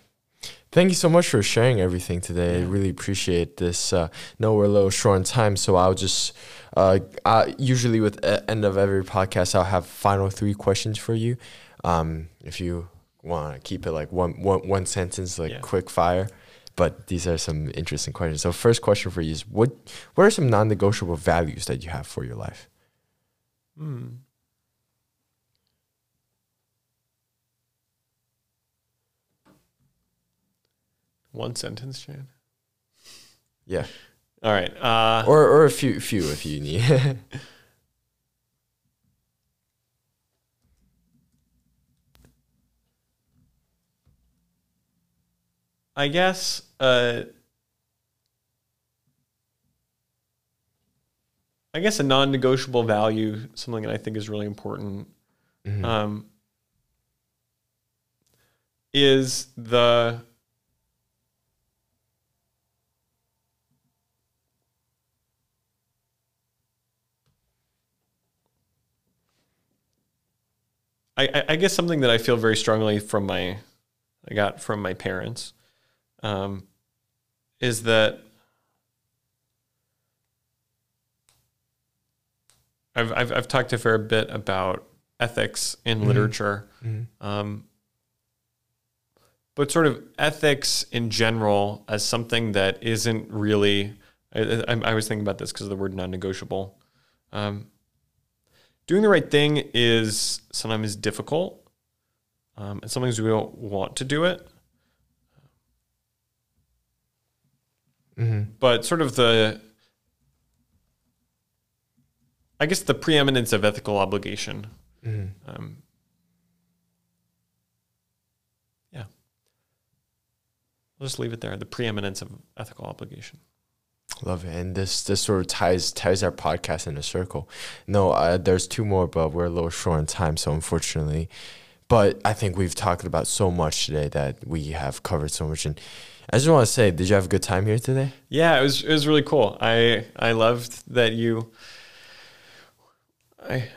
Thank you so much for sharing everything today. I really appreciate this. Uh, know we're a little short on time, so I'll just uh, I, usually with the end of every podcast, I'll have final three questions for you. Um, if you want to keep it like one, one, one sentence, like Yeah. quick fire. But these are some interesting questions. So, first question for you is: what What are some non-negotiable values that you have for your life? One sentence Jan. Yeah, all right uh, or or a few few if you need. I guess uh, I guess a non-negotiable value, something that I think is really important, um, is the I, I- I guess something that I feel very strongly from my I got from my parents um, is that I've, I've I've talked a fair bit about ethics in literature, um, but sort of ethics in general as something that isn't really. I, I, I was thinking about this because of the word non-negotiable. Um, doing the right thing is sometimes difficult, um, and sometimes we don't want to do it. But sort of the, I guess the preeminence of ethical obligation. Um, yeah. I'll just leave it there. The preeminence of ethical obligation. Love it, and this this sort of ties ties our podcast in a circle. No, uh, there's two more, but we're a little short on time, so unfortunately. But I think we've talked about so much today that we have covered so much. And I just want to say, did you have a good time here today? Yeah, it was it was really cool. I I loved that you. I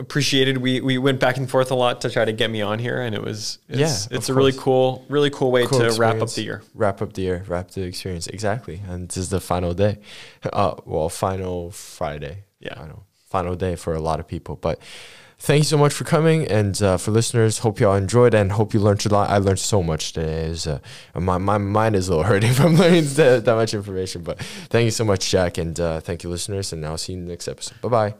appreciated we we went back and forth a lot to try to get me on here, and it was it's, Yeah, it's a really cool really cool way Cool to wrap up the year. Wrap up the year, wrap the experience. Exactly, and this is the final day. Uh, well, final Friday. Yeah. final final day for a lot of people. But thank you so much for coming, and uh, for listeners, hope you all enjoyed and hope you learned a lot. I learned so much today. Was, uh, my my mind is a little hurting from learning that, that much information. But thank you so much, Jack, and uh, thank you, listeners, and I'll see you in the next episode. Bye bye.